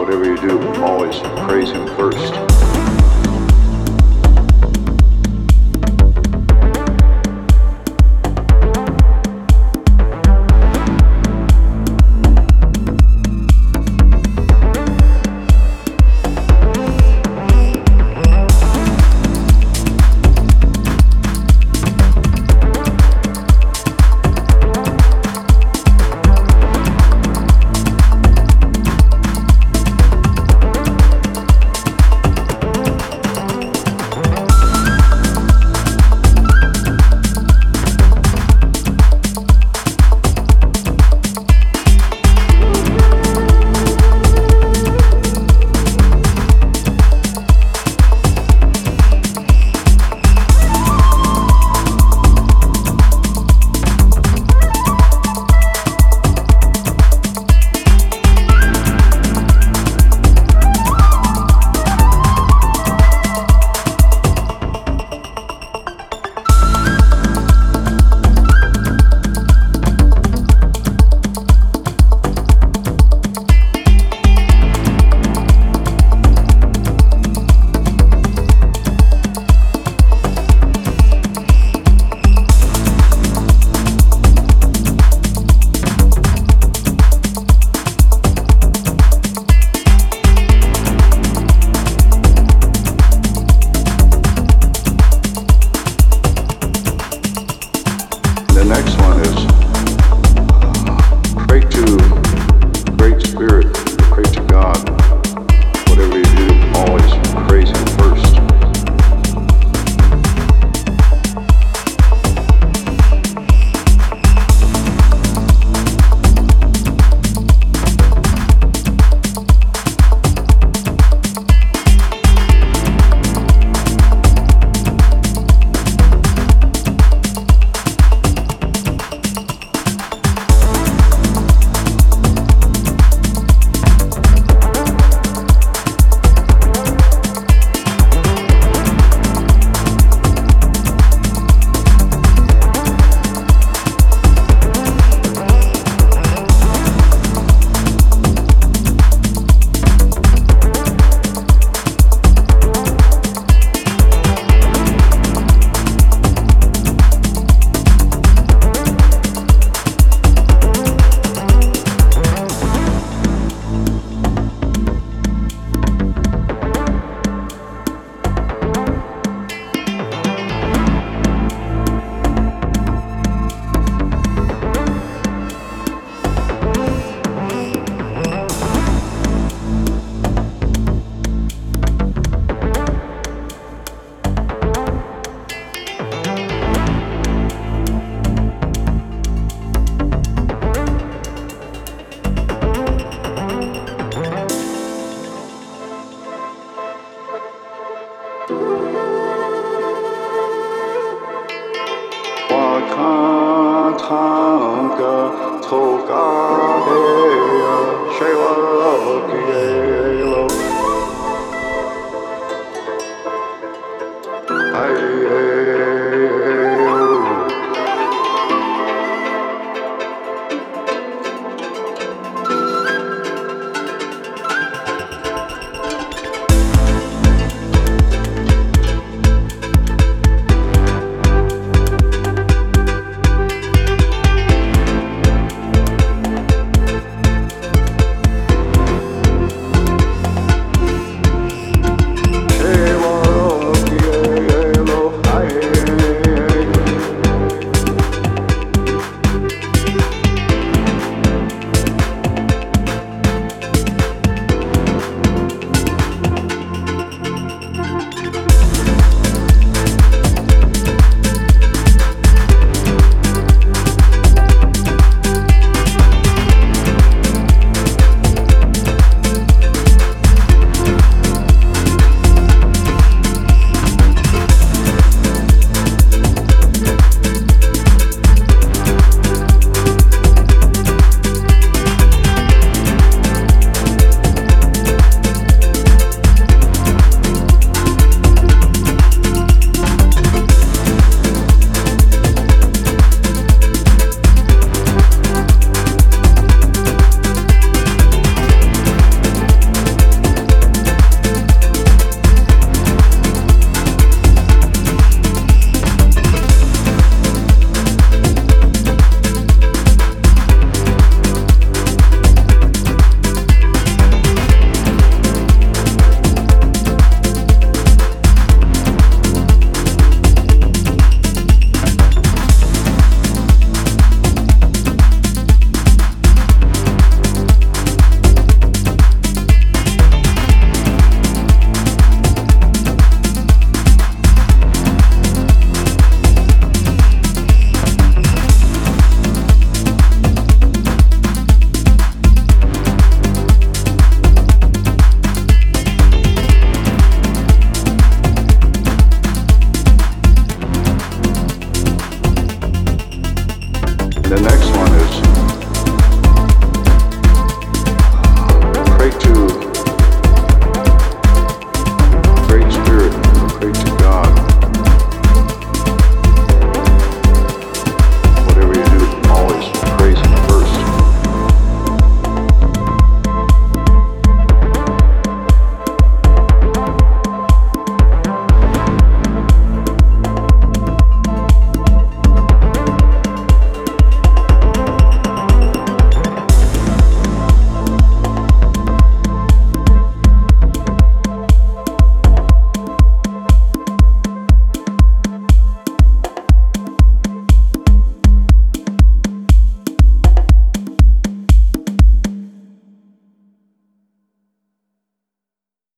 Whatever you do, always praise Him first. 他个偷看呀，谁个？